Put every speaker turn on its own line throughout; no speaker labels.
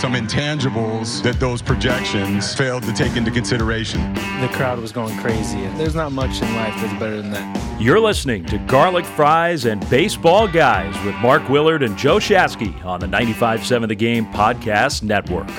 some intangibles that those projections failed to take into consideration.
The crowd was going crazy. There's not much in life that's better than that.
You're listening to Garlic Fries and Baseball Guys with Mark Willard and Joe Shasky on the 95.7 The Game Podcast Network.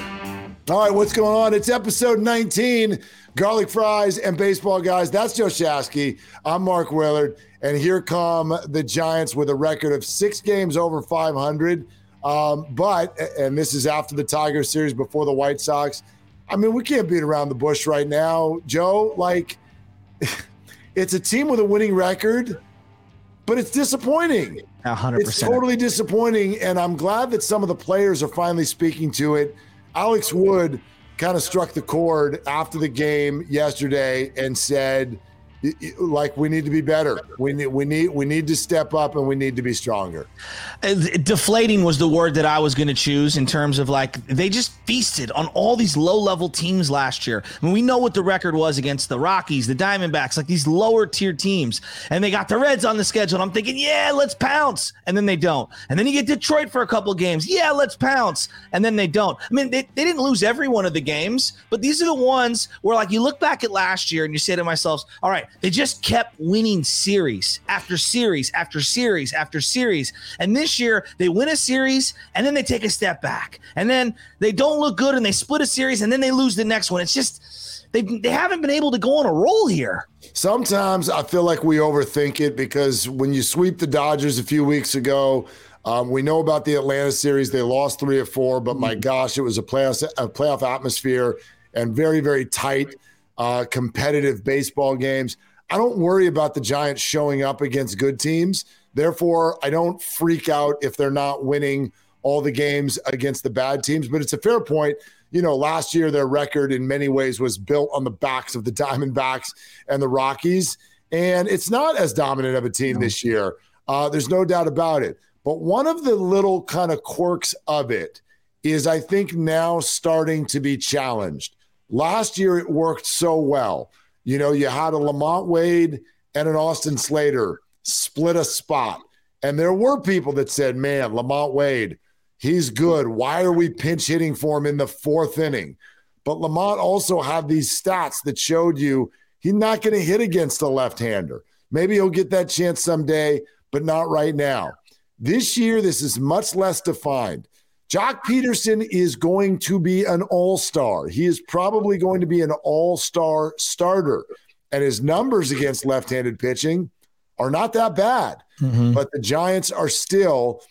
All right, what's going on? It's episode 19, Garlic Fries and Baseball Guys. That's Joe Shasky. I'm Mark Willard. And here come the Giants with a record of six games over 500. Um, but, and this is after the Tiger series before the White Sox. I mean, we can't beat around the bush right now, Joe. Like, it's a team with a winning record, but it's disappointing.
100%.
It's totally disappointing. And I'm glad that some of the players are finally speaking to it. Alex Wood kind of struck the chord after the game yesterday and said, like we need to be better. We need we need we need to step up and we need to be stronger.
Deflating was the word that I was going to choose in terms of like they just feasted on all these low level teams last year. I mean, we know what the record was against the Rockies, the Diamondbacks, like these lower tier teams, and they got the Reds on the schedule. I'm thinking, yeah, let's pounce, and then they don't. And then you get Detroit for a couple games, yeah, let's pounce, and then they don't. I mean, they, they didn't lose every one of the games, but these are the ones where like you look back at last year and you say to myself, all right, they just kept winning series after series after series after series, and this year they win a series and then they take a step back and then they don't look good and they split a series and then they lose the next one. It's just they they haven't been able to go on a roll here.
Sometimes I feel like we overthink it because when you sweep the Dodgers a few weeks ago, um, we know about the Atlanta series. They lost three or four, but my mm-hmm. gosh, it was a playoff a playoff atmosphere and very very tight, uh, competitive baseball games. I don't worry about the Giants showing up against good teams Therefore, I don't freak out if they're not winning all the games against the bad teams. But it's a fair point. You know, last year their record in many ways was built on the backs of the Diamondbacks and the Rockies. And it's not as dominant of a team this year. Uh, there's no doubt about it. But one of the little kind of quirks of it is, I think, now starting to be challenged. Last year, it worked so well. You know, you had a LaMonte Wade and an Austin Slater split a spot. And there were people that said, man, LaMonte Wade, he's good. Why are we pinch hitting for him in the fourth inning? But LaMonte also had these stats that showed you he's not going to hit against a left hander. Maybe he'll get that chance someday, but not right now. This year, this is much less defined. Joc Pederson is going to be an all star. He is probably going to be an all star starter. And his numbers against left handed pitching are not that bad. Mm-hmm. But the Giants are still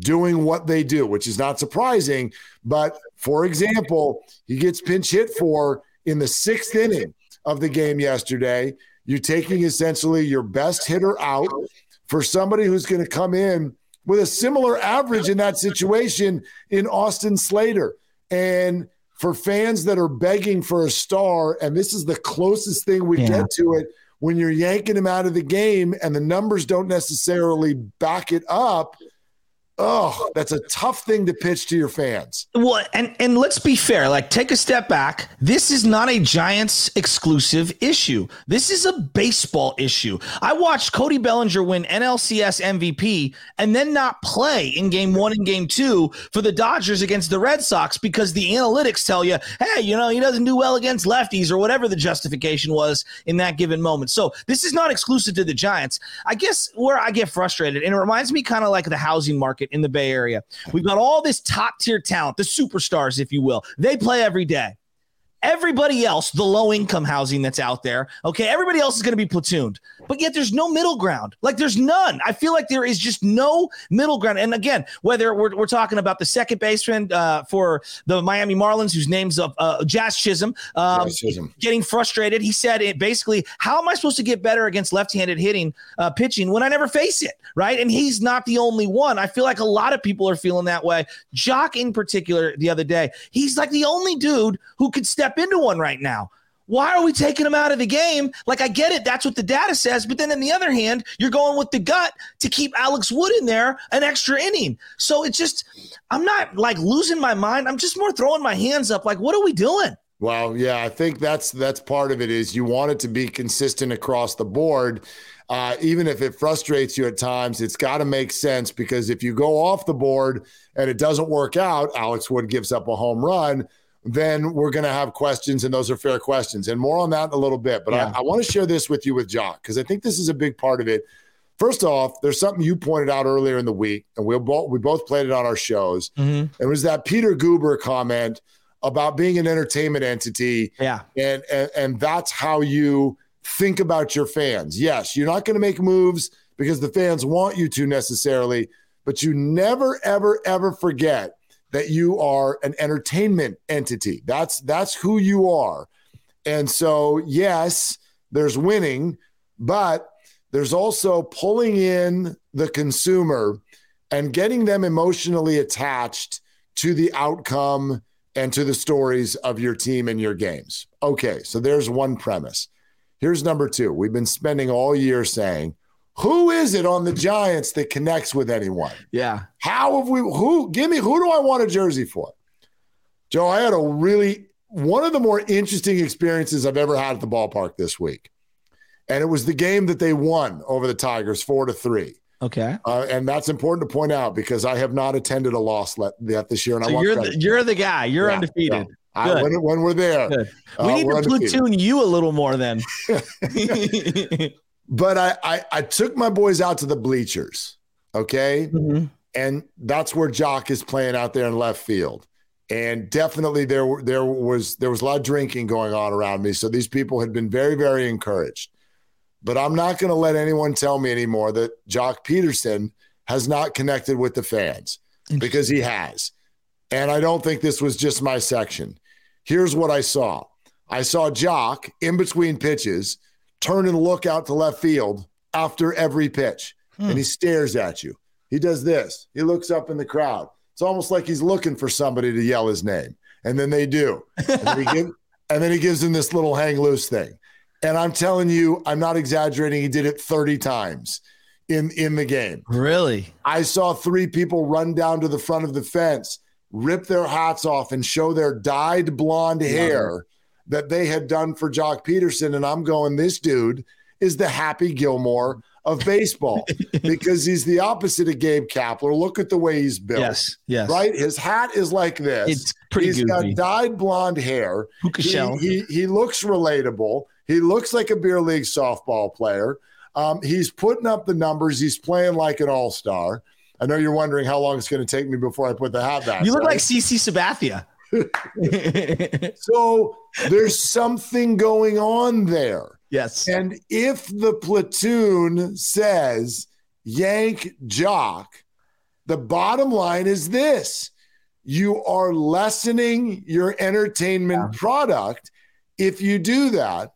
doing what they do, which is not surprising. But for example, he gets pinch hit for in the sixth inning of the game yesterday. You're taking essentially your best hitter out for somebody who's going to come in with a similar average in that situation in Austin Slater. And for fans that are begging for a star, and this is the closest thing we yeah. get to it when you're yanking him out of the game and the numbers don't necessarily back it up, Oh, that's a tough thing to pitch to your fans.
Well, and and let's be fair. Like, take a step back. This is not a Giants exclusive issue. This is a baseball issue. I watched Cody Bellinger win NLCS MVP and then not play in Game One and Game Two for the Dodgers against the Red Sox because the analytics tell you, hey, you know, he doesn't do well against lefties or whatever the justification was in that given moment. So this is not exclusive to the Giants. I guess where I get frustrated, and it reminds me kind of like the housing market market in the Bay Area. We've got all this top tier talent, the superstars, if you will. They play every day. Everybody else, the low income housing that's out there, okay, everybody else is going to be platooned, but yet there's no middle ground. Like there's none. I feel like there is just no middle ground. And again, whether we're, we're talking about the second baseman uh, for the Miami Marlins, whose name's uh, uh, Jazz Chisholm, um, Jazz Chisholm, getting frustrated. He said it basically, how am I supposed to get better against left handed hitting uh, pitching when I never face it? Right. And he's not the only one. I feel like a lot of people are feeling that way. Joc, in particular, the other day, he's like the only dude who could step into one right now. Why are we taking him out of the game? Like, I get it. That's what the data says. But then on the other hand, you're going with the gut to keep Alex Wood in there an extra inning. So it's just, I'm not like losing my mind. I'm just more throwing my hands up. Like, what are we doing?
Well, yeah, I think that's that's part of it. Is you want it to be consistent across the board, uh, even if it frustrates you at times. It's got to make sense because if you go off the board and it doesn't work out, Alex Wood gives up a home run. Then we're going to have questions, and those are fair questions. And more on that in a little bit. But
Yeah.
I, I want to share this with you with Joc because I think this is a big part of it. First off, there's something you pointed out earlier in the week, and we both we both played it on our shows.
Mhm.
It was that Peter Guber comment about being an entertainment entity,
Yeah.
and and, and that's how you think about your fans. Yes, you're not going to make moves because the fans want you to necessarily, but you never ever ever forget that you are an entertainment entity. That's that's who you are. And so, yes, there's winning, but there's also pulling in the consumer and getting them emotionally attached to the outcome and to the stories of your team and your games. Okay, so there's one premise. Here's number two. We've been spending all year saying, who is it on the Giants that connects with anyone?
Yeah.
How have we who give me who do I want a jersey for? Joe, I had a really one of the more interesting experiences I've ever had at the ballpark this week. And it was the game that they won over the Tigers 4 to 3.
Okay.
Uh, and that's important to point out because I have not attended a loss let, yet this year and I
So
want
you're
credit.
the, you're the guy. You're
Yeah,
undefeated.
yeah. I- when, when we're there.
Good.
Uh,
We need to
undefeated.
platoon you a little more then.
But I, I I took my boys out to the bleachers. Okay.
Mhm.
and that's where Joc is playing out there in left field. And definitely there were- there was there was a lot of drinking going on around me. So these people had been very very encouraged. But I'm not going to let anyone tell me anymore that Joc Pederson has not connected with the fans because he has. And I don't think this was just my section. Here's what I saw. I saw Joc in between pitches turn and look out to left field after every pitch. And hmm. he stares at you. He does this. He looks up in the crowd. It's almost like he's looking for somebody to yell his name. And then they do. And then he, give, and then he gives him this little hang loose thing. And I'm telling you, I'm not exaggerating. He did it 30 times in, in the game.
Really?
I saw three people run down to the front of the fence, rip their hats off, and show their dyed blonde hair that they had done for Joc Pederson. And I'm going, this dude is the Happy Gilmore of baseball because he's the opposite of Gabe Kapler. Look at the way he's built.
Yes. Yes.
Right? His hat is like this.
It's pretty
He's
goofy.
got dyed blonde hair. He, he, he looks relatable. He looks like a beer league softball player. Um, he's putting up the numbers. He's playing like an all star. I know you're wondering how long it's going to take me before I put the hat back.
You look
right?
like CC Sabathia.
so. There's something going on there.
yes.
And if the platoon says yank Joc, the bottom line is this you are lessening your entertainment product if you do that.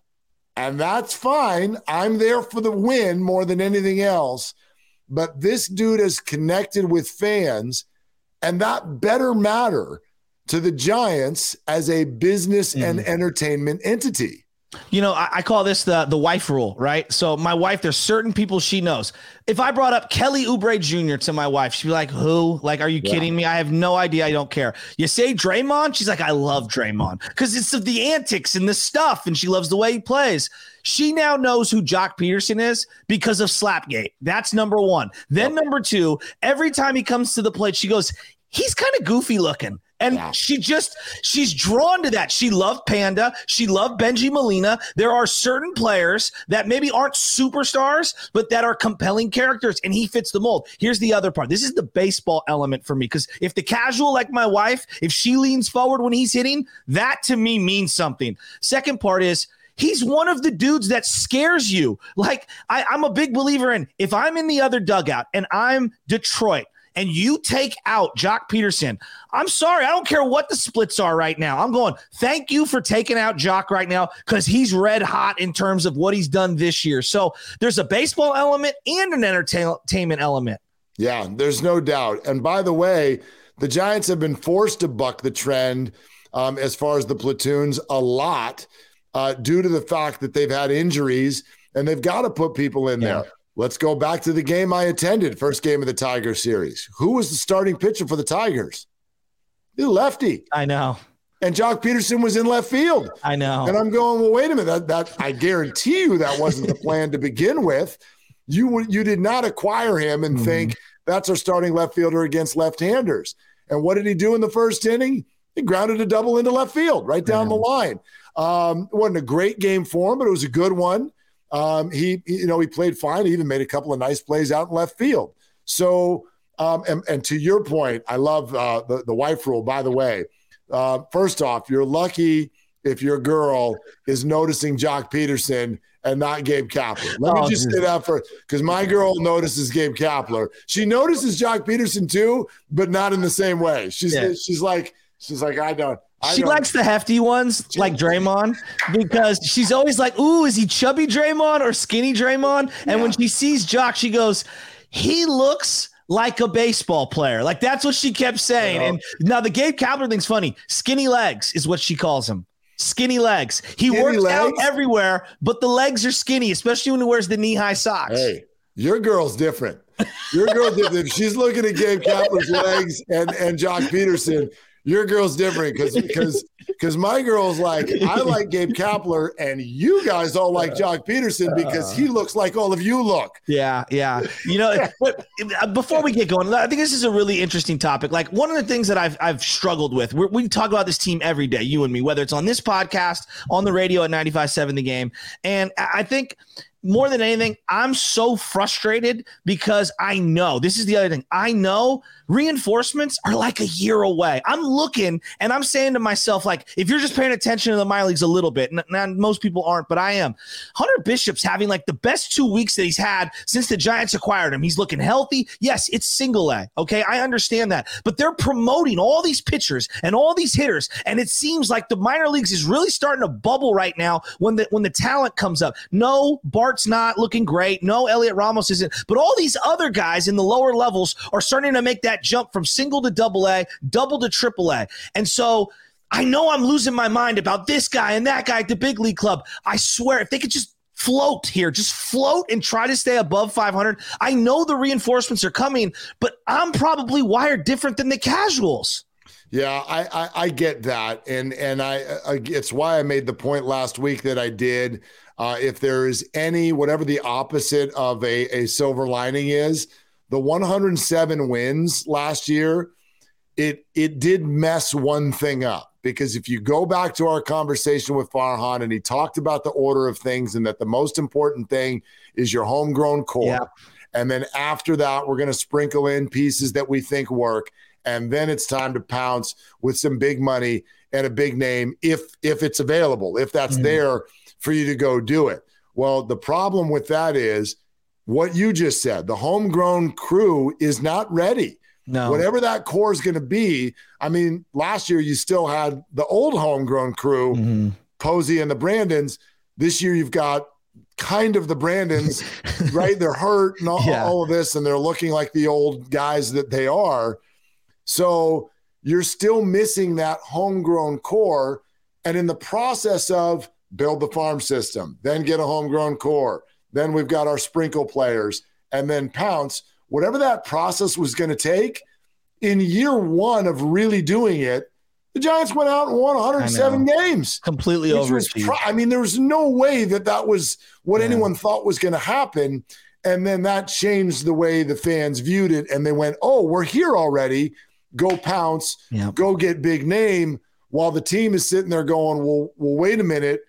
And that's fine. I'm there for the win more than anything else. But this dude is connected with fans, and that better matter to the Giants as a business and mm. entertainment entity.
You know, I, I call this the the wife rule, right? So my wife, there's certain people she knows. If I brought up Kelly Oubre Jr. to my wife, she'd be like, "Who? Like, are you kidding me? I have no idea. I don't care." You say Draymond, she's like, "I love Draymond because it's of the antics and the stuff, and she loves the way he plays." She now knows who Joc Pederson is because of Slapgate. That's number one. Then number two, every time he comes to the plate, she goes, "He's kind of goofy looking." And
Yeah.
she just she's drawn to that. She loved Panda. She loved Benji Molina. There are certain players that maybe aren't superstars, but that are compelling characters, and he fits the mold. Here's the other part. This is the baseball element for me because if the casual, like my wife, if she leans forward when he's hitting, that to me means something. Second part is he's one of the dudes that scares you. Like I, I'm a big believer in if I'm in the other dugout and I'm Detroit and you take out Joc Pederson, I'm sorry. I don't care what the splits are right now. I'm going, thank you for taking out Joc right now because he's red hot in terms of what he's done this year. So there's a baseball element and an entertainment element.
Yeah, there's no doubt. And by the way, the Giants have been forced to buck the trend um, as far as the platoons a lot uh, due to the fact that they've had injuries and they've got to put people in
Yeah.
there. Let's go back to the game I attended, first game of the Tiger series. Who was the starting pitcher for the Tigers? The lefty.
I know.
and Joc Pederson was in left field.
I know.
And I'm going, well, wait a minute. That, that I guarantee you that wasn't the plan to begin with. You you did not acquire him and mm-hmm. think that's our starting left fielder against left-handers. And what did he do in the first inning? He grounded a double into left field, right down yeah. the line. Um, it wasn't a great game for him, but it was a good one. Um, he, you know, he played fine. He even made a couple of nice plays out in left field. So, um, and, and to your point, I love uh, the the wife rule. By the way, uh, first off, you're lucky if your girl is noticing Joc Pederson and not Gabe Kapler. Let me oh, just say that for because my girl notices Gabe Kapler. She notices Joc Pederson too, but not in the same way. She's yeah. she's like she's like I don't. I
she
don't.
likes the hefty ones like Draymond because she's always like, "Ooh, is he chubby Draymond or skinny Draymond?" And yeah. when she sees Joc, she goes, "He looks." like a baseball player. Like that's what she kept saying. And now the Gabe Kapler thing's funny. Skinny legs is what she calls him. Skinny legs. He skinny works legs? out everywhere, but the legs are skinny, especially when he wears the knee high socks.
Hey, your girl's different. Your girl's different. If she's looking at Gabe Kapler's legs and, and Joc Pederson, your girl's different because because because my girl's like I like Gabe Kapler and you guys all like Joc Pederson because he uh. looks like all of you look.
Yeah, yeah. You know, but uh, before we get going, I think this is a really interesting topic. Like one of the things that I've I've struggled with. we talk about this team every day, you and me, whether it's on this podcast, on the radio at 95.7 The Game, and I think more than anything, I'm so frustrated because I know this is the other thing. I know reinforcements are like a year away. I'm looking and I'm saying to myself, like, if you're just paying attention to the minor leagues a little bit, and, most people aren't, but I am. Hunter Bishop's having like the best two weeks that he's had since the Giants acquired him. He's looking healthy. Yes, it's single A. Okay, I understand that, but they're promoting all these pitchers and all these hitters, and it seems like the minor leagues is really starting to bubble right now when the when the talent comes up. No, Bart's not looking great. No, Heliot Ramos isn't, but all these other guys in the lower levels are starting to make that jump from single to double A, double to triple A. And so I know I'm losing my mind about this guy and that guy at the big league club. I swear, if they could just float here, just float and try to stay above 500. I know the reinforcements are coming, but I'm probably wired different than the casuals.
Yeah, I, I, I get that, and and I, I, it's why I made the point last week that I did. Uh, if there is any whatever the opposite of a a silver lining is, the 107 wins last year, it it did mess one thing up because if you go back to our conversation with Farhan and he talked about the order of things and that the most important thing is your homegrown core. Yeah. And then after that, we're going to sprinkle in pieces that we think work. And then it's time to pounce with some big money and a big name if if it's available, if that's mm-hmm. there for you to go do it. Well, the problem with that is what you just said. The homegrown crew is not ready. No. Whatever that core is going to be. I mean, last year you still had the old homegrown crew, mm-hmm. Posey and the Brandons. This year you've got kind of the Brandons, right? They're hurt and all, yeah. all of this, and they're looking like the old guys that they are. So you're still missing that homegrown core. And in the process of build the farm system, then get a homegrown core, then we've got our sprinkle players and then pounce. Whatever that process was going to take, in year one of really doing it, the Giants went out and won 107 games.
Completely over. Pro-
I mean, there was no way that that was what yeah. anyone thought was going to happen. And then that changed the way the fans viewed it. And they went, oh, we're here already. Go pounce, yep. go get big name. While the team is sitting there going, well, well, wait a minute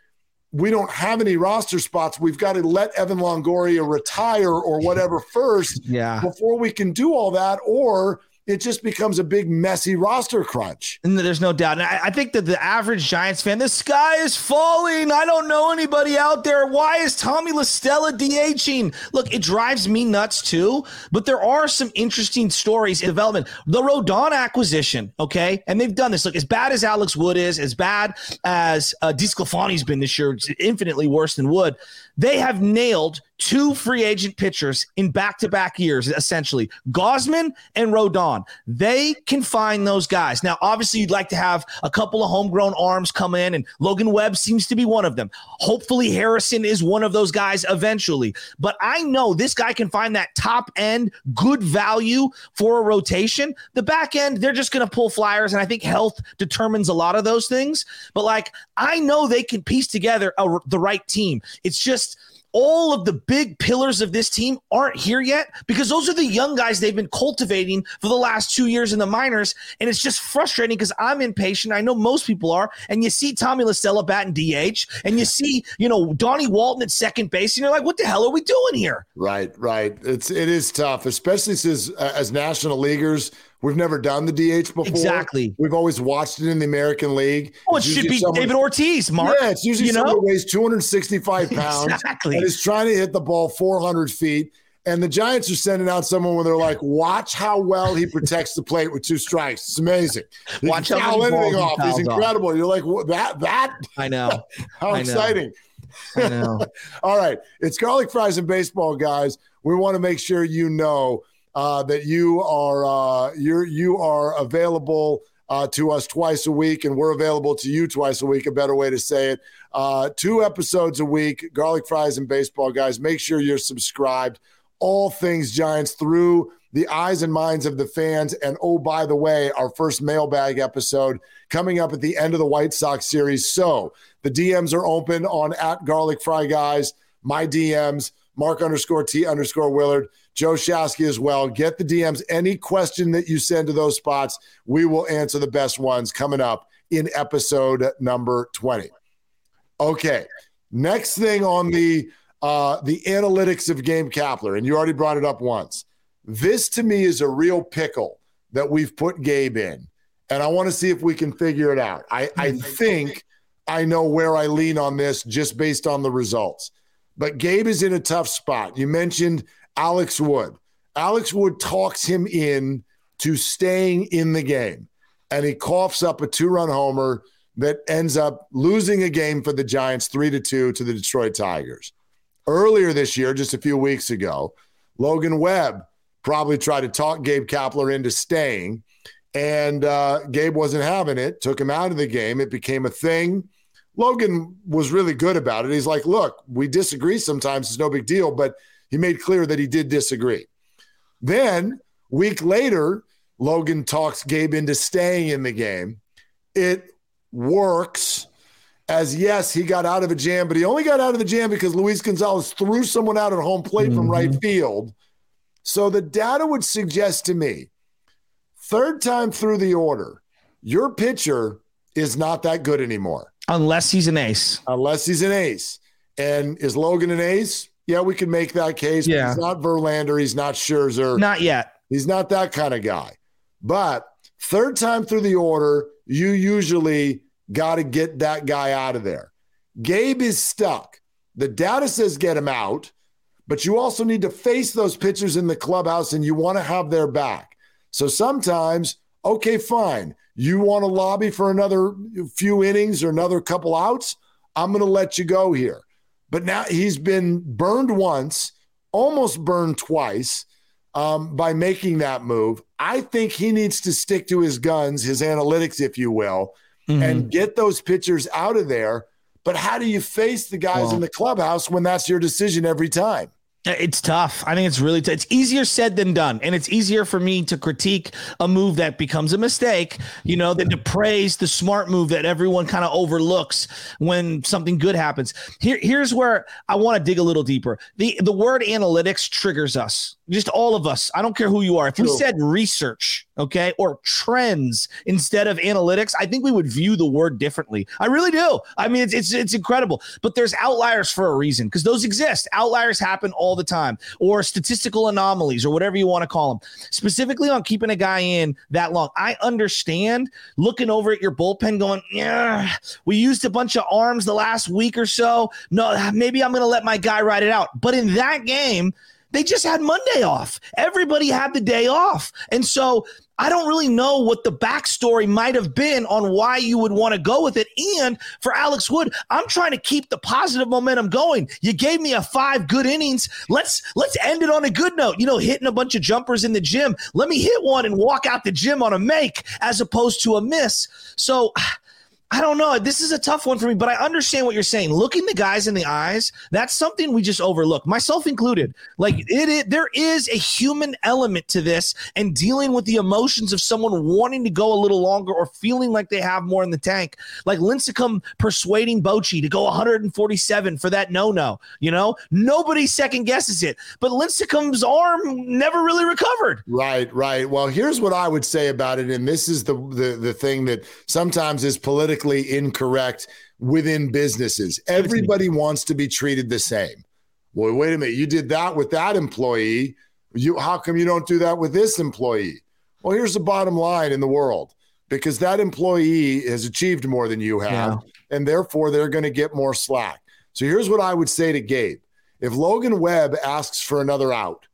we don't have any roster spots. We've got to let Evan Longoria retire or whatever first
yeah.
before we can do all that. Or it just becomes a big messy roster crunch.
And there's no doubt. And I, I, think that the average Giants fan, the sky is falling. I don't know anybody out there. Why is Tommy La Stella DHing? Look, it drives me nuts too. But there are some interesting stories in development. The Rodon acquisition, okay, and they've done this. Look, as bad as Alex Wood is, as bad as uh, DeSclafani's been this year, it's infinitely worse than Wood. They have nailed two free agent pitchers in back to back years, essentially Gausman and Rodon. They can find those guys. Now, obviously, you'd like to have a couple of homegrown arms come in, and Logan Webb seems to be one of them. Hopefully, Harrison is one of those guys eventually. But I know this guy can find that top end, good value for a rotation. The back end, they're just going to pull flyers, and I think health determines a lot of those things. But like, I know they can piece together a, the right team. It's just all of the big pillars of this team aren't here yet because those are the young guys they've been cultivating for the last two years in the minors. And it's just frustrating because I'm impatient. I know most people are. And you see Tommy La Stella batting DH and you see, you know, Donnie Walton at second base. And you're like, what the hell are we doing here?
Right, right. It's, it is tough, especially since uh, as national leaguers, We've never done the DH before.
Exactly.
We've always watched it in the American League.
Oh, it should be someone, David Ortiz, Mark.
Yeah, it's usually you someone know? who weighs 265 pounds exactly. and is trying to hit the ball 400 feet. And the Giants are sending out someone where they're like, watch how well he protects the plate with two strikes. It's amazing. He watch how foul anything off. He's incredible. Off. You're like, that, that.
I know.
how
I
exciting.
Know. I know.
All right. It's garlic fries and baseball, guys. We want to make sure you know uh, that you are uh, you're you are available uh, to us twice a week, and we're available to you twice a week. A better way to say it. Two episodes a week, garlic fries and baseball guys. Make sure you're subscribed. All things Giants through the eyes and minds of the fans. And oh, by the way, our first mailbag episode coming up at the end of the White Sox series. So the DMs are open on at Garlic Fry Guys, my DMs, Mark underscore T underscore Willard. Joe Shasky as well. Get the DMs. Any question that you send to those spots, we will answer the best ones coming up in episode number 20. Okay. Next thing on the uh, the analytics of Gabe Kapler, and you already brought it up once. This to me is a real pickle that we've put Gabe in. And I want to see if we can figure it out. I, I think I know where I lean on this just based on the results. But Gabe is in a tough spot. You mentioned Alex Wood. Alex Wood talks him in to staying in the game, and he coughs up a two-run homer that ends up losing a game for the Giants three to two to the Detroit Tigers. Earlier this year, just a few weeks ago, Logan Webb probably tried to talk Gabe Kapler into staying, and uh, Gabe wasn't having it. Took him out of the game. It became a thing. Logan was really good about it. He's like, "Look, we disagree sometimes. It's no big deal, but." He made clear that he did disagree. Then, week later, Logan talks Gabe into staying in the game. It works as yes, he got out of a jam, but he only got out of the jam because Luis Gonzalez threw someone out at home plate mm-hmm. from right field. So the data would suggest to me, third time through the order, your pitcher is not that good anymore.
Unless he's an ace.
Unless he's an ace. And is Logan an ace? Yeah, we can make that case. Yeah. He's not Verlander. He's not Scherzer.
Not yet.
He's not that kind of guy. But third time through the order, you usually got to get that guy out of there. Gabe is stuck. The data says get him out, but you also need to face those pitchers in the clubhouse and you want to have their back. So sometimes, okay, fine. You want to lobby for another few innings or another couple outs? I'm going to let you go here. But now he's been burned once, almost burned twice um, by making that move. I think he needs to stick to his guns, his analytics, if you will, mm-hmm. and get those pitchers out of there. But how do you face the guys in the clubhouse when that's your decision every time?
It's tough. I think it's really t- it's easier said than done, and it's easier for me to critique a move that becomes a mistake, you know, than to praise the smart move that everyone kind of overlooks when something good happens. Here, here's where I want to dig a little deeper. the The word analytics triggers us, just all of us. I don't care who you are. If we said research, okay, or trends instead of analytics, I think we would view the word differently. I really do. I mean, it's it's, it's incredible. But there's outliers for a reason because those exist. Outliers happen all the time, or statistical anomalies, or whatever you want to call them. Specifically on keeping a guy in that long, I understand looking over at your bullpen, going, yeah, we used a bunch of arms the last week or so. No, maybe I'm going to let my guy ride it out. But in that game They just had Monday off. Everybody had the day off. And so I don't really know what the backstory might have been on why you would want to go with it. And for Alex Wood, I'm trying to keep the positive momentum going. You gave me a five good innings. Let's let's end it on a good note. You know, hitting a bunch of jumpers in the gym. Let me hit one and walk out the gym on a make as opposed to a miss. So I don't know. This is a tough one for me, but I understand what you're saying. Looking the guys in the eyes, that's something we just overlook, myself included. Like it, it there is a human element to this and dealing with the emotions of someone wanting to go a little longer or feeling like they have more in the tank. Like Lincecum persuading Bochy to go 147 for that no-no. You know, nobody second guesses it, but Lincecum's arm never really recovered.
Right, right. Well, here's what I would say about it, and this is the the, the thing that sometimes is politically politically incorrect within businesses. Everybody wants to be treated the same. Well, wait a minute. You did that with that employee. You how come you don't do that with this employee? Well, here's the bottom line in the world. Because that employee has achieved more than you have, yeah. and therefore they're going to get more slack. So here's what I would say to Gabe. If Logan Webb asks for another out,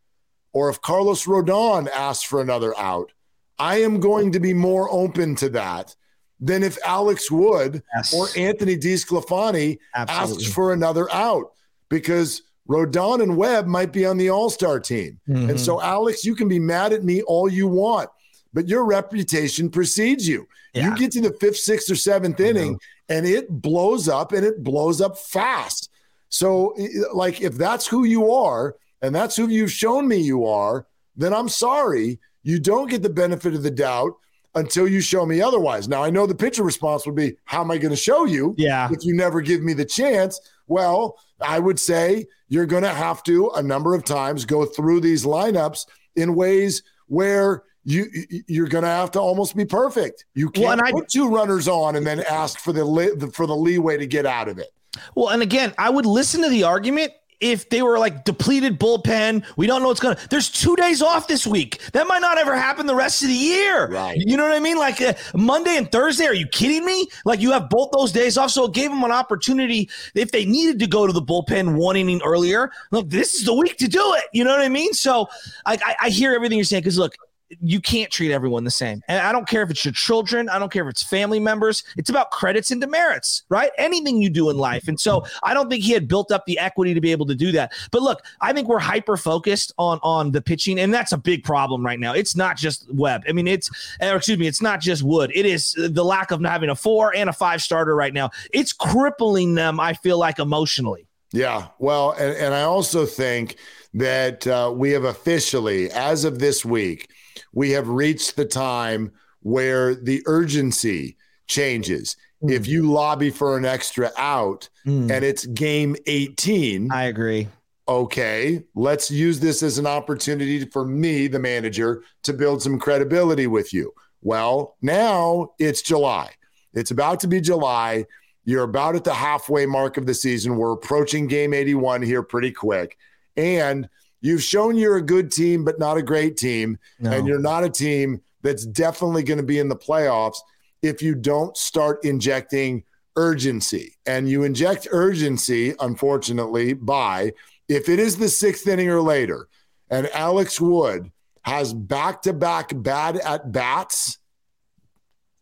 or if Carlos Rodon asks for another out, I am going to be more open to that than if Alex Wood yes. or Anthony DeSclafani asks for another out because Rodon and Webb might be on the All Star team. Mm-hmm. And so, Alex, you can be mad at me all you want, but your reputation precedes you. Yeah. You get to the fifth, sixth, or seventh inning, and it blows up and it blows up fast. So, like, if that's who you are and that's who you've shown me you are, then I'm sorry. You don't get the benefit of the doubt until you show me otherwise. Now, I know the pitcher response would be, How am I going to show you?
Yeah.
If you never give me the chance. Well, I would say you're going to have to a number of times go through these lineups in ways where you you're going to have to almost be perfect. You can't well, put I, two runners on and then ask for the for the leeway to get out of it.
Well, and again, I would listen to the argument if they were like depleted bullpen, we don't know what's going to. There's two days off this week. That might not ever happen the rest of the year.
Right.
You know what I mean? Like uh, Monday and Thursday. Are you kidding me? Like you have both those days off. So it gave them an opportunity if they needed to go to the bullpen one inning earlier. Look, this is the week to do it. You know what I mean? So I, I, I hear everything you're saying because look, you can't treat everyone the same. And I don't care if it's your children, I don't care if it's family members. It's about credits and demerits, right? Anything you do in life. And so I don't think he had built up the equity to be able to do that. But look, I think we're hyper focused on on the pitching, and that's a big problem right now. It's not just Webb. I mean, it's excuse me, it's not just Wood. It is the lack of having a four and a five starter right now. It's crippling them. I feel like emotionally.
Yeah, well, and, and I also think that uh, we have officially, as of this week, we have reached the time where the urgency changes. Mm. If you lobby for an extra out mm. and it's game 18,
I agree.
Okay, let's use this as an opportunity for me, the manager, to build some credibility with you. Well, now it's July. It's about to be July. You're about at the halfway mark of the season. We're approaching game 81 here pretty quick. And You've shown you're a good team, but not a great team. No. And you're not a team that's definitely going to be in the playoffs if you don't start injecting urgency. And you inject urgency, unfortunately, by if it is the sixth inning or later, and Alex Wood has back to back bad at bats.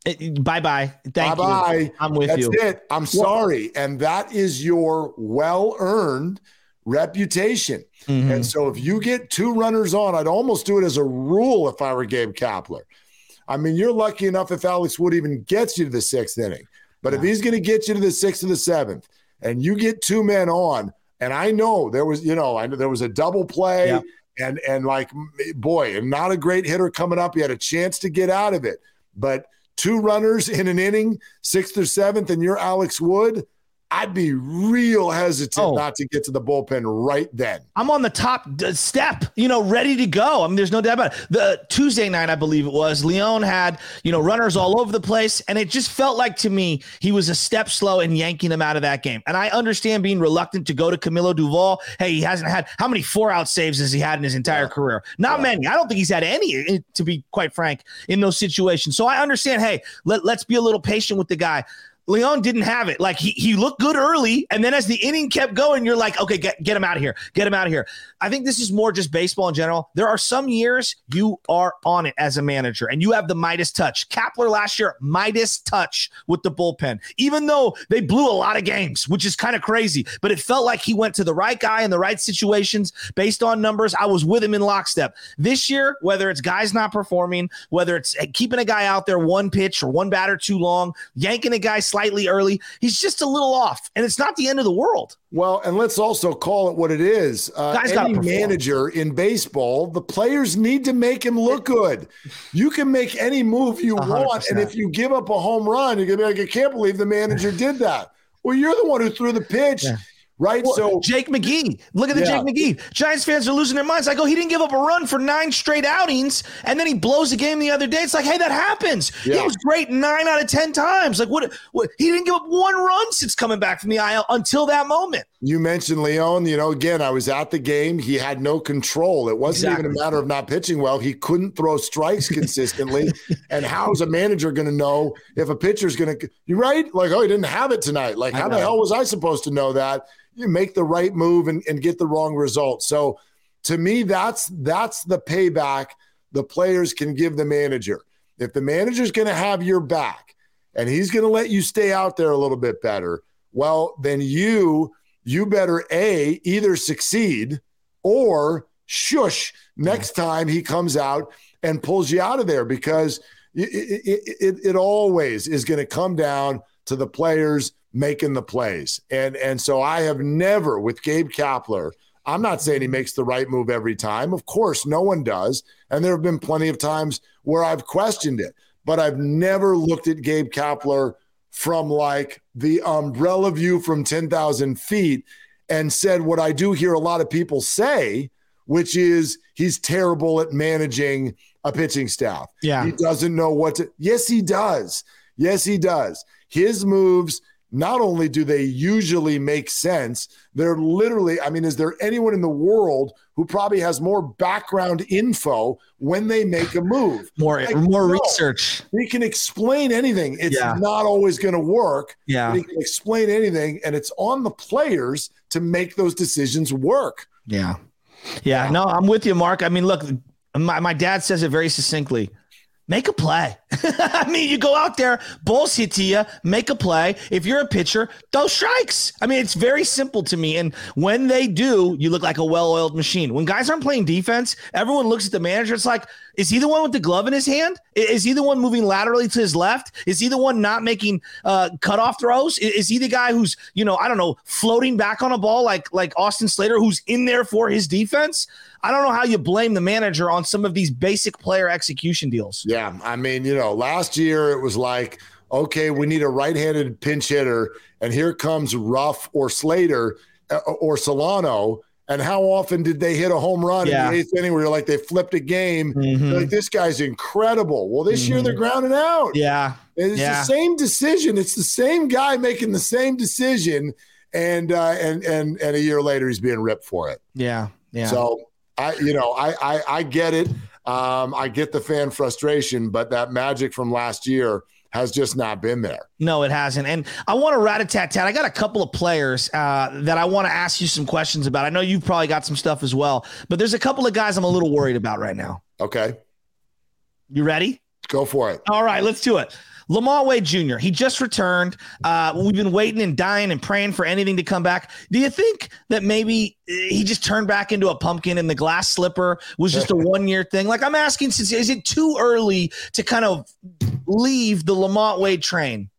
Bye bye. Thank
bye
you. I'm with
That's
you.
That's it. I'm sorry. And that is your well earned reputation. Mm-hmm. And so if you get two runners on, I'd almost do it as a rule if I were Gabe Kapler. I mean, you're lucky enough if Alex Wood even gets you to the sixth inning. But yeah. if he's going to get you to the sixth or the seventh, and you get two men on, and I know there was, you know, I know there was a double play, yeah. and and like boy, and not a great hitter coming up. He had a chance to get out of it, but two runners in an inning, sixth or seventh, and you're Alex Wood. I'd be real hesitant oh. not to get to the bullpen right then.
I'm on the top step, you know, ready to go. I mean, there's no doubt about it. The Tuesday night, I believe it was, Leon had, you know, runners all over the place. And it just felt like to me, he was a step slow in yanking them out of that game. And I understand being reluctant to go to Camilo Doval. Hey, he hasn't had how many four out saves has he had in his entire yeah. career? Not yeah. many. I don't think he's had any, eh, to be quite frank, in those situations. So I understand, hey, let, let's be a little patient with the guy. Leon didn't have it. Like he, he looked good early, and then as the inning kept going, you're like, okay, get, get him out of here. Get him out of here. I think this is more just baseball in general. There are some years you are on it as a manager and you have the Midas touch. Kapler last year, Midas touch with the bullpen, even though they blew a lot of games, which is kind of crazy. But it felt like he went to the right guy in the right situations based on numbers. I was with him in lockstep. This year, whether it's guys not performing, whether it's keeping a guy out there one pitch or one batter too long, yanking a guy slightly early, he's just a little off. And it's not the end of the world.
Well, and let's also call it what it is. Uh, any manager in baseball, the players need to make him look good. You can make any move you 100%. want, and if you give up a home run, you're gonna be like, I can't believe the manager did that. Well, you're the one who threw the pitch. Yeah right?
Well, so Jake McGee, look at the yeah. Jake McGee. Giants fans are losing their minds. I go, he didn't give up a run for nine straight outings, and then he blows the game the other day. It's like, hey, that happens. Yeah. He was great nine out of ten times. Like, what, what? He didn't give up one run since coming back from the IL until that moment.
You mentioned Leon. You know, again, I was at the game. He had no control. It wasn't exactly. even a matter of not pitching well. He couldn't throw strikes consistently. and how's a manager going to know if a pitcher's going to? You right? Like, oh, he didn't have it tonight. Like, how the hell was I supposed to know that? you make the right move and, and get the wrong result. So to me, that's that's the payback the players can give the manager. If the manager's going to have your back and he's going to let you stay out there a little bit better, well, then you you better a either succeed or shush next time he comes out and pulls you out of there because it, it, it, it always is going to come down to the players making the plays. And and so I have never with Gabe Kapler, I'm not saying he mm-hmm. makes the right move every time. Of course, no one does. And there have been plenty of times where I've questioned it, but I've never looked at Gabe Kapler from like the umbrella view from 10,000 feet and said what I do hear a lot of people say, which is he's terrible at managing a pitching staff.
Yeah.
He doesn't know what to. Yes, he does. Yes, he does. His moves not only do they usually make sense, they're literally, I mean, is there anyone in the world who probably has more background info when they make a move?
More, like, more no, research.
He can explain anything. It's yeah. not always going to work.
Yeah.
he can explain anything, and it's on the players to make those decisions work.
Yeah. Yeah. No, I'm with you, Mark. I mean, look, my, my dad says it very succinctly make a play. I mean, you go out there, balls hit to you, make a play. If you're a pitcher, those strikes. I mean, it's very simple to me. And when they do, you look like a well oiled machine. When guys aren't playing defense, everyone looks at the manager. It's like, is he the one with the glove in his hand? Is he the one moving laterally to his left? Is he the one not making uh, cutoff throws? Is he the guy who's, you know, I don't know, floating back on a ball like like Austin Slater, who's in there for his defense? I don't know how you blame the manager on some of these basic player execution deals.
Yeah, I mean, you know, last year it was like, okay, we need a right-handed pinch hitter, and here comes Ruf or Slater uh, or Solano and how often did they hit a home run yeah. in the eighth inning where you're like they flipped a game? Mm-hmm. Like this guy's incredible. Well, this mm-hmm. year they're mm-hmm. grounding out.
Yeah,
it's
yeah.
the same decision. It's the same guy making the same decision, and uh, and and and a year later he's being ripped for it.
Yeah, yeah.
So I, you know, I I, I get it. Um, I get the fan frustration, but that magic from last year has just not been there.
No, it hasn't. And I want to rat a tat tat. I got a couple of players uh, that I want to ask you some questions about. I know you've probably got some stuff as well, but there's a couple of guys I'm a little worried about right now.
Okay.
You ready?
Go for it.
All right, let's do it. LaMonte Wade Jr. He just returned. Uh, we've been waiting and dying and praying for anything to come back. Do you think that maybe he just turned back into a pumpkin and the glass slipper was just a one year thing? Like I'm asking, since is it too early to kind of leave the LaMonte Wade train?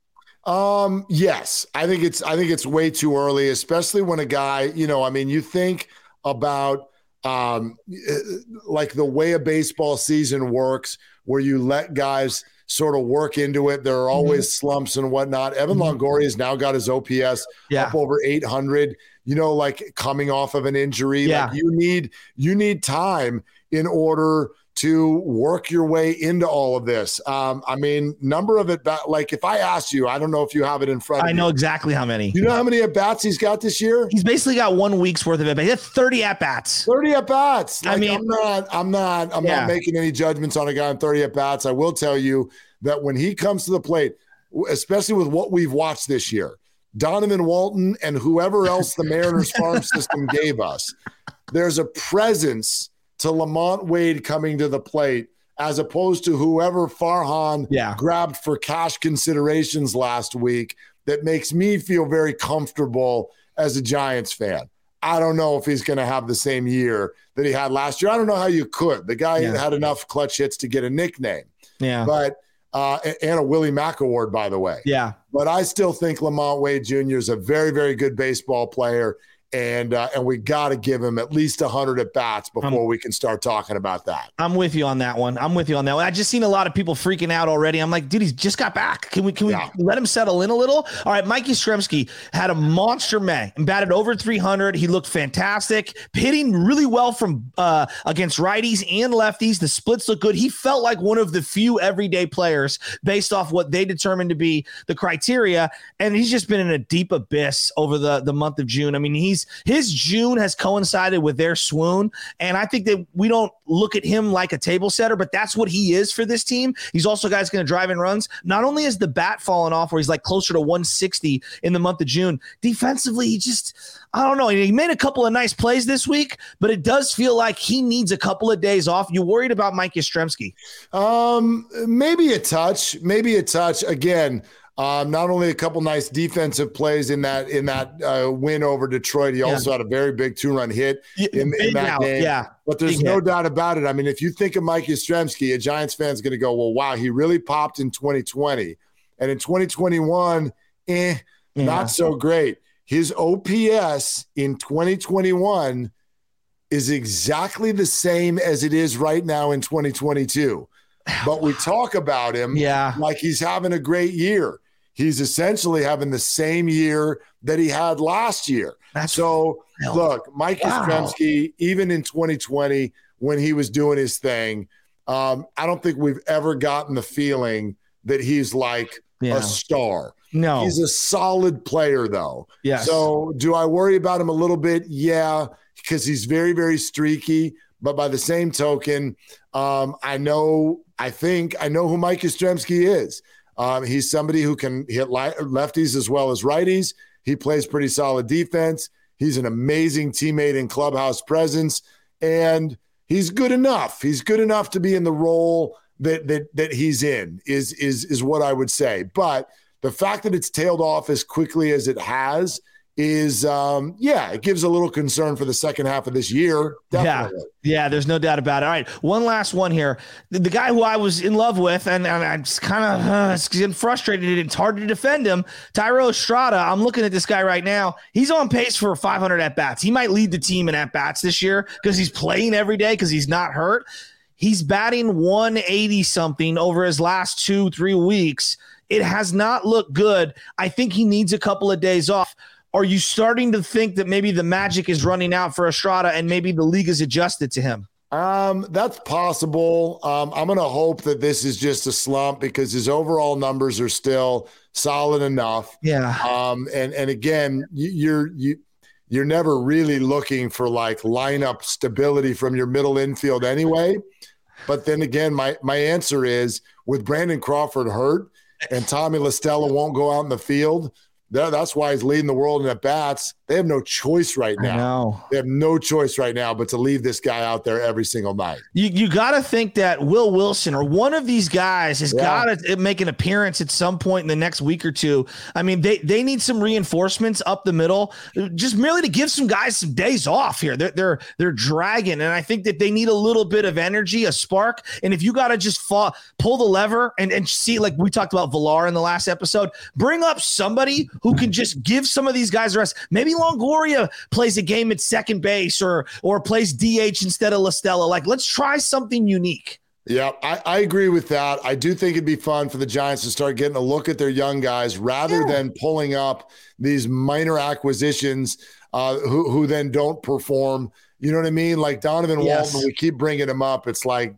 Um, yes, I think it's I think it's way too early, especially when a guy, you know, I mean, you think about um like the way a baseball season works, where you let guys sort of work into it. There are always mm-hmm. slumps and whatnot. Evan mm-hmm. Longoria has now got his OPS yeah. up over 800. You know, like coming off of an injury.
Yeah.
Like you need you need time in order to work your way into all of this. Um, I mean, number of it, like if I asked you, I don't know if you have it in front. Of you.
I know
you.
exactly how many.
You know how many at bats he's got this year?
He's basically got one week's worth of it. He had thirty at bats.
Thirty at bats. Like, I mean, I'm not, I'm not, I'm yeah. not making any judgments on a guy on thirty at bats. I will tell you that when he comes to the plate, especially with what we've watched this year. Donovan Walton and whoever else the Mariners farm system gave us. There's a presence to LaMonte Wade coming to the plate as opposed to whoever Farhan
yeah.
grabbed for cash considerations last week that makes me feel very comfortable as a Giants fan. I don't know if he's going to have the same year that he had last year. I don't know how you could. The guy yeah. had enough clutch hits to get a nickname.
Yeah.
But uh, and a Willie Mack award, by the way.
Yeah.
But I still think LaMonte Wade Jr. is a very, very good baseball player and uh, and we got to give him at least 100 at bats before we can start talking about that.
I'm with you on that one. I'm with you on that one. I just seen a lot of people freaking out already. I'm like, dude, he's just got back. Can we can we yeah. let him settle in a little? All right, Mikey Yastrzemski had a monster May and batted over 300. He looked fantastic, hitting really well from uh, against righties and lefties. The splits look good. He felt like one of the few everyday players based off what they determined to be the criteria, and he's just been in a deep abyss over the the month of June. I mean, he's his June has coincided with their swoon, and I think that we don't look at him like a table setter, but that's what he is for this team. He's also guys going to drive in runs. Not only is the bat falling off, where he's like closer to 160 in the month of June, defensively he just I don't know. He made a couple of nice plays this week, but it does feel like he needs a couple of days off. You worried about Mike Yastrzemski?
Um, maybe a touch, maybe a touch. Again, um, not only a couple nice defensive plays in that in that uh, win over Detroit, he yeah. also had a very big two run hit in, in that
out.
game.
Yeah,
but there's big no hit. doubt about it. I mean, if you think of Mike Yastrzemski, a Giants fan is going to go, "Well, wow, he really popped in 2020, and in 2021, eh, yeah. not so great." His OPS in 2021 is exactly the same as it is right now in 2022. But we talk about him
yeah.
like he's having a great year he's essentially having the same year that he had last year. That's so look, Mike wow. even in 2020, when he was doing his thing, um, I don't think we've ever gotten the feeling that he's like yeah. a star.
No,
he's a solid player, though.
Yeah.
So, do I worry about him a little bit? Yeah, because he's very, very streaky. But by the same token, um, I know, I think, I know who Mike Yastrzemski is. Um, he's somebody who can hit li- lefties as well as righties. He plays pretty solid defense. He's an amazing teammate and clubhouse presence, and he's good enough. He's good enough to be in the role that that that he's in. Is is is what I would say. But the fact that it's tailed off as quickly as it has is um yeah it gives a little concern for the second half of this year. Definitely.
yeah yeah there's no doubt about it. All right one last one here. The, the guy who i was in love with and, and i'm kind of uh, getting frustrated it's hard to defend him Thairo Estrada. I'm looking at this guy right now. He's on pace for 500 at bats he might lead the team in at bats this year because he's playing every day because he's not hurt. He's batting 180 something over his last two three weeks. It has not looked good. I think he needs a couple of days off are you starting to think that maybe the magic is running out for Estrada and maybe the league is adjusted to him?
Um, that's possible. Um, I'm going to hope that this is just a slump because his overall numbers are still solid enough.
Yeah.
Um, and and again, you, you're you you're never really looking for like lineup stability from your middle infield anyway. But then again, my my answer is with Brandon Crawford hurt and Tommy La Stella won't go out in the field that's why he's leading the world in at bats. They have no choice right now. They have no choice right now but to leave this guy out there every single night.
You you got to think that Will Wilson or one of these guys has yeah. got to eh, make an appearance at some point in the next week or two. I mean, they they need some reinforcements up the middle, eh, just merely to give some guys some days off here. They're they're they're dragging, and I think that they need a little bit of energy, a spark. And if you got to just fall, pull the lever and and see, like we talked about Villar in the last episode, bring up somebody who can just give some of these guys a rest. Maybe Longoria plays a game at second base or or plays DH instead of La Stella. Like, let's try something unique.
Yeah, I, I, agree with that. I do think it'd be fun for the Giants to start getting a look at their young guys rather yeah. than pulling up these minor acquisitions uh, who, who then don't perform. You know what I mean? Like Donovan yes. Walton, we keep bringing him up. It's like,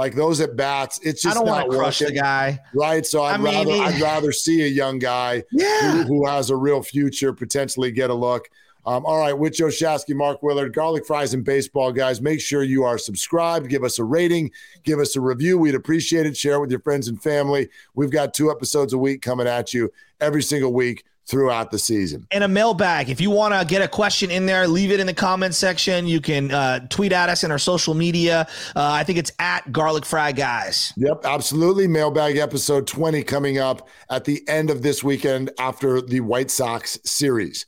like those at bats, it's just
I don't
want
to crush the guy,
right? So I'd I mean, rather I'd rather see a young guy
yeah.
who, who, has a real future potentially get a look. Um, all right, with Joe Shasky, Mark Willard, Garlic Fries and Baseball Guys. Make sure you are subscribed. Give us a rating. Give us a review. We'd appreciate it. Share it with your friends and family. We've got two episodes a week coming at you every single week throughout the season.
And a mailbag. If you want to get a question in there, leave it in the comment section. You can uh, tweet at us in our social media. Uh, I think it's at Garlic Fry Guys.
Yep, absolutely. Mailbag episode 20 coming up at the end of this weekend after the White Sox series.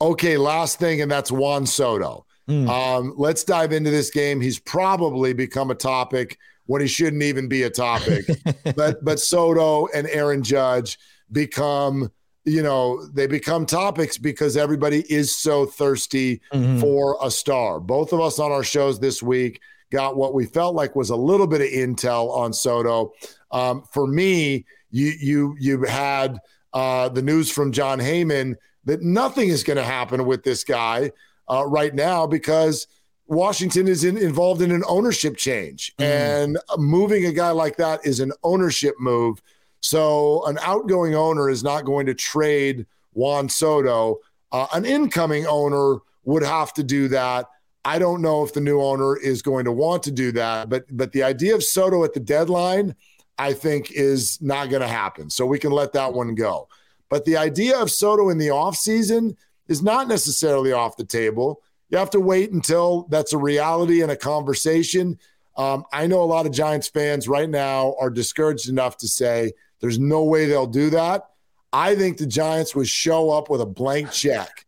Okay, last thing, and that's Juan Soto. Mm. Um, let's dive into this game. He's probably become a topic when he shouldn't even be a topic. but but Soto and Aaron Judge become you know, they become topics because everybody is so thirsty mm-hmm. for a star. Both of us on our shows this week got what we felt like was a little bit of intel on Soto. Um, for me, you you you had uh, the news from Jon Heyman that nothing is going to happen with this guy uh, right now because Washington is in, involved in an ownership change, mm. and moving a guy like that is an ownership move so an outgoing owner is not going to trade Juan Soto. Uh, an incoming owner would have to do that. I don't know if the new owner is going to want to do that, but but the idea of Soto at the deadline, I think, is not going to happen. So we can let that one go. But the idea of Soto in the offseason is not necessarily off the table. You have to wait until that's a reality and a conversation. Um, I know a lot of Giants fans right now are discouraged enough to say, there's no way they'll do that. I think the Giants would show up with a blank check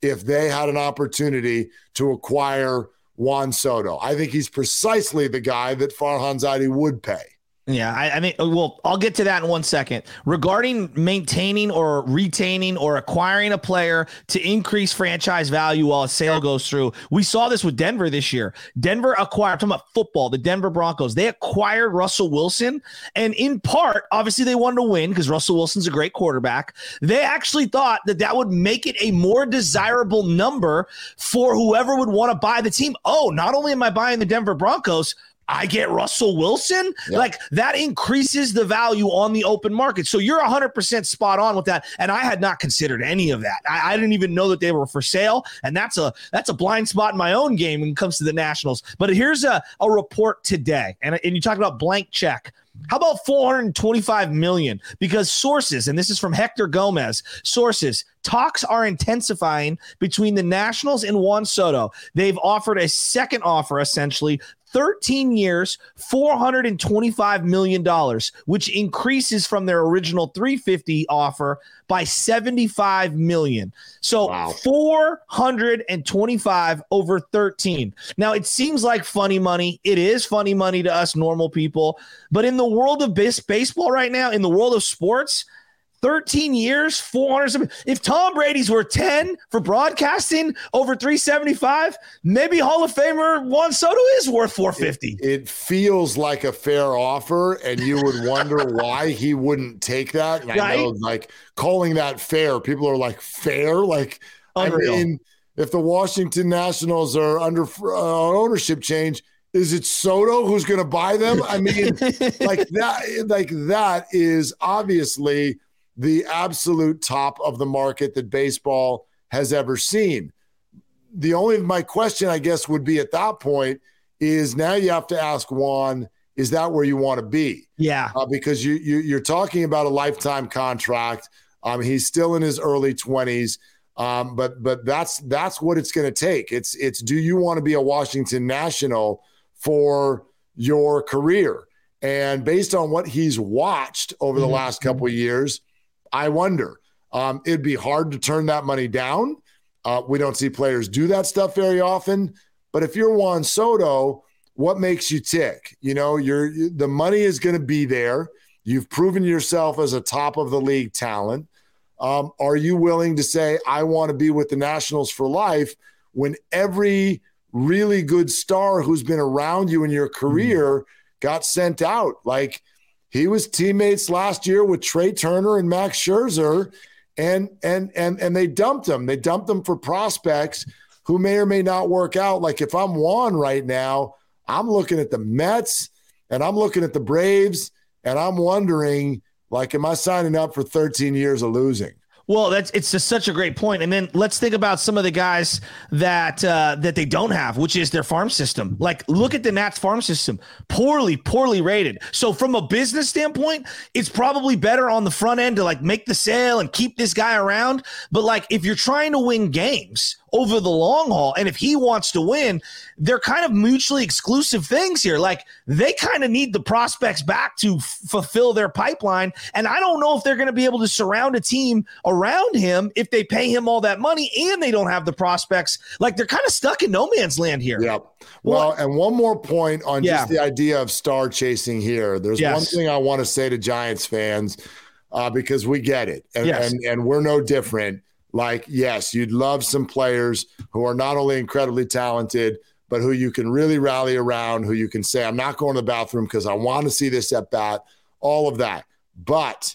if they had an opportunity to acquire Juan Soto. I think he's precisely the guy that Farhan Zaidi would pay.
Yeah, I, I, mean, well, I'll get to that in one second. Regarding maintaining or retaining or acquiring a player to increase franchise value while a sale goes through, we saw this with Denver this year. Denver acquired, I'm talking about football, the Denver Broncos. They acquired Russell Wilson, and in part, obviously, they wanted to win because Russell Wilson's a great quarterback. They actually thought that that would make it a more desirable number for whoever would want to buy the team. Oh, not only am I buying the Denver Broncos, I get Russell Wilson. Yep. Like that increases the value on the open market. So you're 100% spot on with that. And I had not considered any of that. I, I, didn't even know that they were for sale. And that's a that's a blind spot in my own game when it comes to the Nationals. But here's a, a report today. And, and you talk about blank check. How about 425 million? Because sources, and this is from Hector Gomez, sources, talks are intensifying between the Nationals and Juan Soto. They've offered a second offer, essentially 13 years, $425 million, which increases from their original 350 offer by 75 million. So wow. 425 over 13. Now it seems like funny money. It is funny money to us normal people, but in the world of baseball right now, in the world of sports, 13 years, 400. If Tom Brady's worth 10 for broadcasting over 375, maybe Hall of Famer Juan Soto is worth 450.
It, it feels like a fair offer, and you would wonder why he wouldn't take that. And right? I know, like calling that fair, people are like, fair? Like, Unreal. I mean, if the Washington Nationals are under uh, ownership change, is it Soto who's going to buy them? I mean, like that, like that is obviously the absolute top of the market that baseball has ever seen. The only my question, I guess, would be at that point is now you have to ask Juan, is that where you want to be?
Yeah,
uh, because you, you you're talking about a lifetime contract. Um, he's still in his early twenties. Um, but but that's that's what it's going to take. It's it's do you want to be a Washington National for your career? And based on what he's watched over the mm-hmm. last couple of years, I wonder. Um, it'd be hard to turn that money down. Uh, we don't see players do that stuff very often. But if you're Juan Soto, what makes you tick? You know, you're the money is going to be there. You've proven yourself as a top of the league talent. Um, are you willing to say, I want to be with the Nationals for life when every really good star who's been around you in your career mm. got sent out? Like, he was teammates last year with Trea Turner and Max Scherzer, and and and and they dumped him. They dumped him for prospects who may or may not work out. Like if I'm Juan right now, I'm looking at the Mets and I'm looking at the Braves, and I'm wondering, like, am I signing up for 13 years of losing?
Well, that's it's just such a great point. And then let's think about some of the guys that uh, that they don't have, which is their farm system. Like, look at the Nats farm system, poorly, poorly rated. So, from a business standpoint, it's probably better on the front end to like make the sale and keep this guy around. But like, if you're trying to win games, over the long haul. And if he wants to win, they're kind of mutually exclusive things here. Like they kind of need the prospects back to f- fulfill their pipeline. And I don't know if they're going to be able to surround a team around him if they pay him all that money and they don't have the prospects. Like they're kind of stuck in no man's land here.
Yep. Well, well and one more point on yeah. just the idea of star chasing here. There's yes. one thing I want to say to Giants fans uh, because we get it, and, yes. and and we're no different like, yes, you'd love some players who are not only incredibly talented, but who you can really rally around, who you can say, I'm not going to the bathroom because I want to see this at bat, all of that. But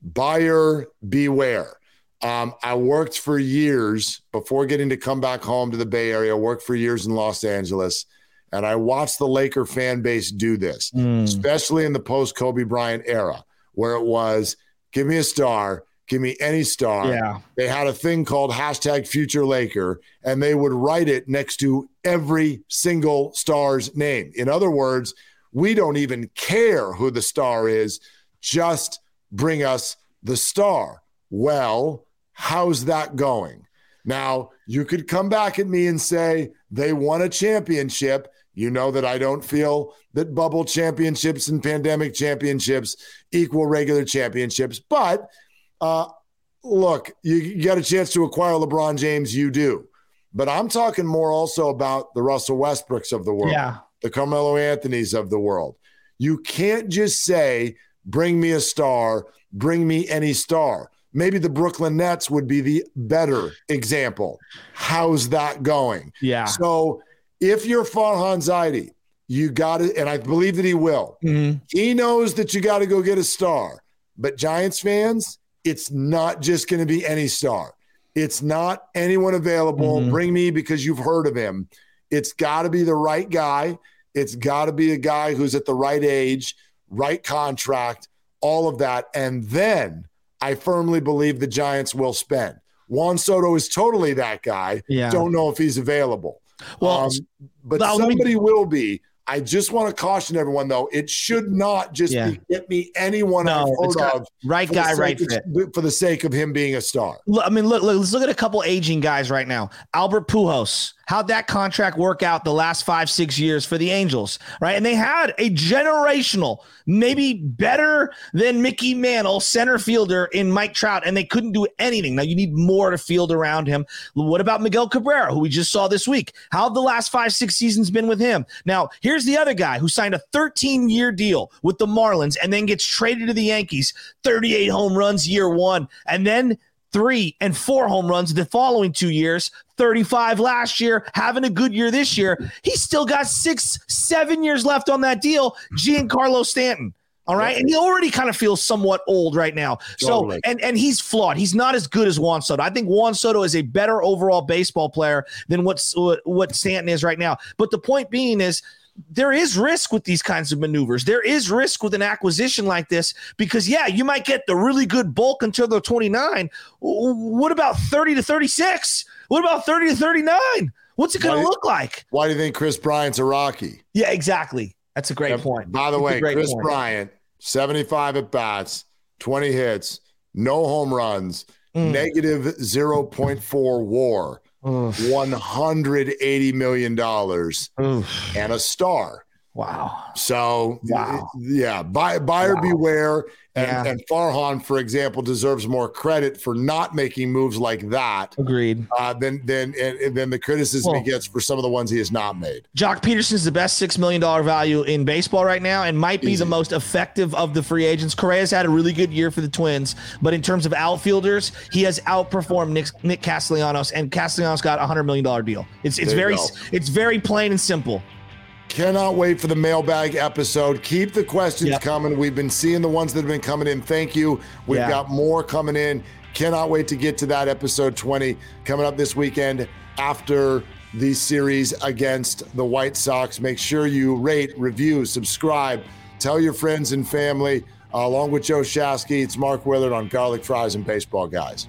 buyer beware. Um, I worked for years before getting to come back home to the Bay Area, worked for years in Los Angeles. And I watched the Laker fan base do this, mm. especially in the post Kobe Bryant era, where it was give me a star, Give me any star.
Yeah.
They had a thing called hashtag future Laker, and they would write it next to every single star's name. In other words, we don't even care who the star is, just bring us the star. Well, how's that going? Now, you could come back at me and say they won a championship. You know that I don't feel that bubble championships and pandemic championships equal regular championships, but uh, look, you, you got a chance to acquire LeBron James, you do. But I'm talking more also about the Russell Westbrooks of the world,
yeah.
the Carmelo Anthony's of the world. You can't just say, bring me a star, bring me any star. Maybe the Brooklyn Nets would be the better example. How's that going?
Yeah.
So if you're Farhan Zaidi, you got it, and I believe that he will. Mm-hmm. He knows that you got to go get a star. But Giants fans, it's not just going to be any star. It's not anyone available. Mm-hmm. Bring me because you've heard of him. It's got to be the right guy. It's got to be a guy who's at the right age, right contract, all of that. And then I firmly believe the Giants will spend. Juan Soto is totally that guy.
Yeah.
Don't know if he's available. Well, um, but somebody me- will be. I just want to caution everyone, though, it should not just yeah. be get me anyone no, I've heard of.
Right guy, right fit.
For the sake of him being a star.
I mean, look, look, let's look at a couple aging guys right now. Albert Pujols. How'd that contract work out the last five, six years for the Angels, right? And they had a generational, maybe better than Mickey Mantle center fielder in Mike Trout, and they couldn't do anything. Now you need more to field around him. What about Miguel Cabrera, who we just saw this week? How the last five, six seasons been with him? Now, here's the other guy who signed a 13 year deal with the Marlins and then gets traded to the Yankees, 38 home runs year one, and then three and four home runs the following two years, 35 last year, having a good year this year. He's still got six, seven years left on that deal. Giancarlo Stanton. All right. And he already kind of feels somewhat old right now. Totally. So, and, and he's flawed. He's not as good as Juan Soto. I think Juan Soto is a better overall baseball player than what's, what, what Stanton is right now. But the point being is, there is risk with these kinds of maneuvers. There is risk with an acquisition like this because, yeah, you might get the really good bulk until they're 29. What about 30 to 36? What about 30 to 39? What's it going to look like?
Why do you think Kris Bryant's a Rocky?
Yeah, exactly. That's a great point.
By the That's way, Kris point. Bryant, 75 at bats, 20 hits, no home runs, mm. negative 0.4 war. $180 million and a star.
Wow.
So, wow. yeah, buy, buyer wow. beware. And, yeah. and Farhan, for example, deserves more credit for not making moves like that.
Agreed.
Uh, than than and, than the criticism well, he gets for some of the ones he has not made.
Joc Pederson is the best six million dollar value in baseball right now, and might be Easy. the most effective of the free agents. Correa's had a really good year for the Twins, but in terms of outfielders, he has outperformed Nick, Nick Castellanos, and Castellanos got a hundred million dollar deal. It's it's very it's very plain and simple.
Cannot wait for the mailbag episode. Keep the questions yep. coming. We've been seeing the ones that have been coming in. Thank you. We've yeah. got more coming in. Cannot wait to get to that episode 20 coming up this weekend after the series against the White Sox. Make sure you rate, review, subscribe, tell your friends and family. Uh, along with Joe Shasky, it's Mark Willard on Garlic Fries and Baseball Guys.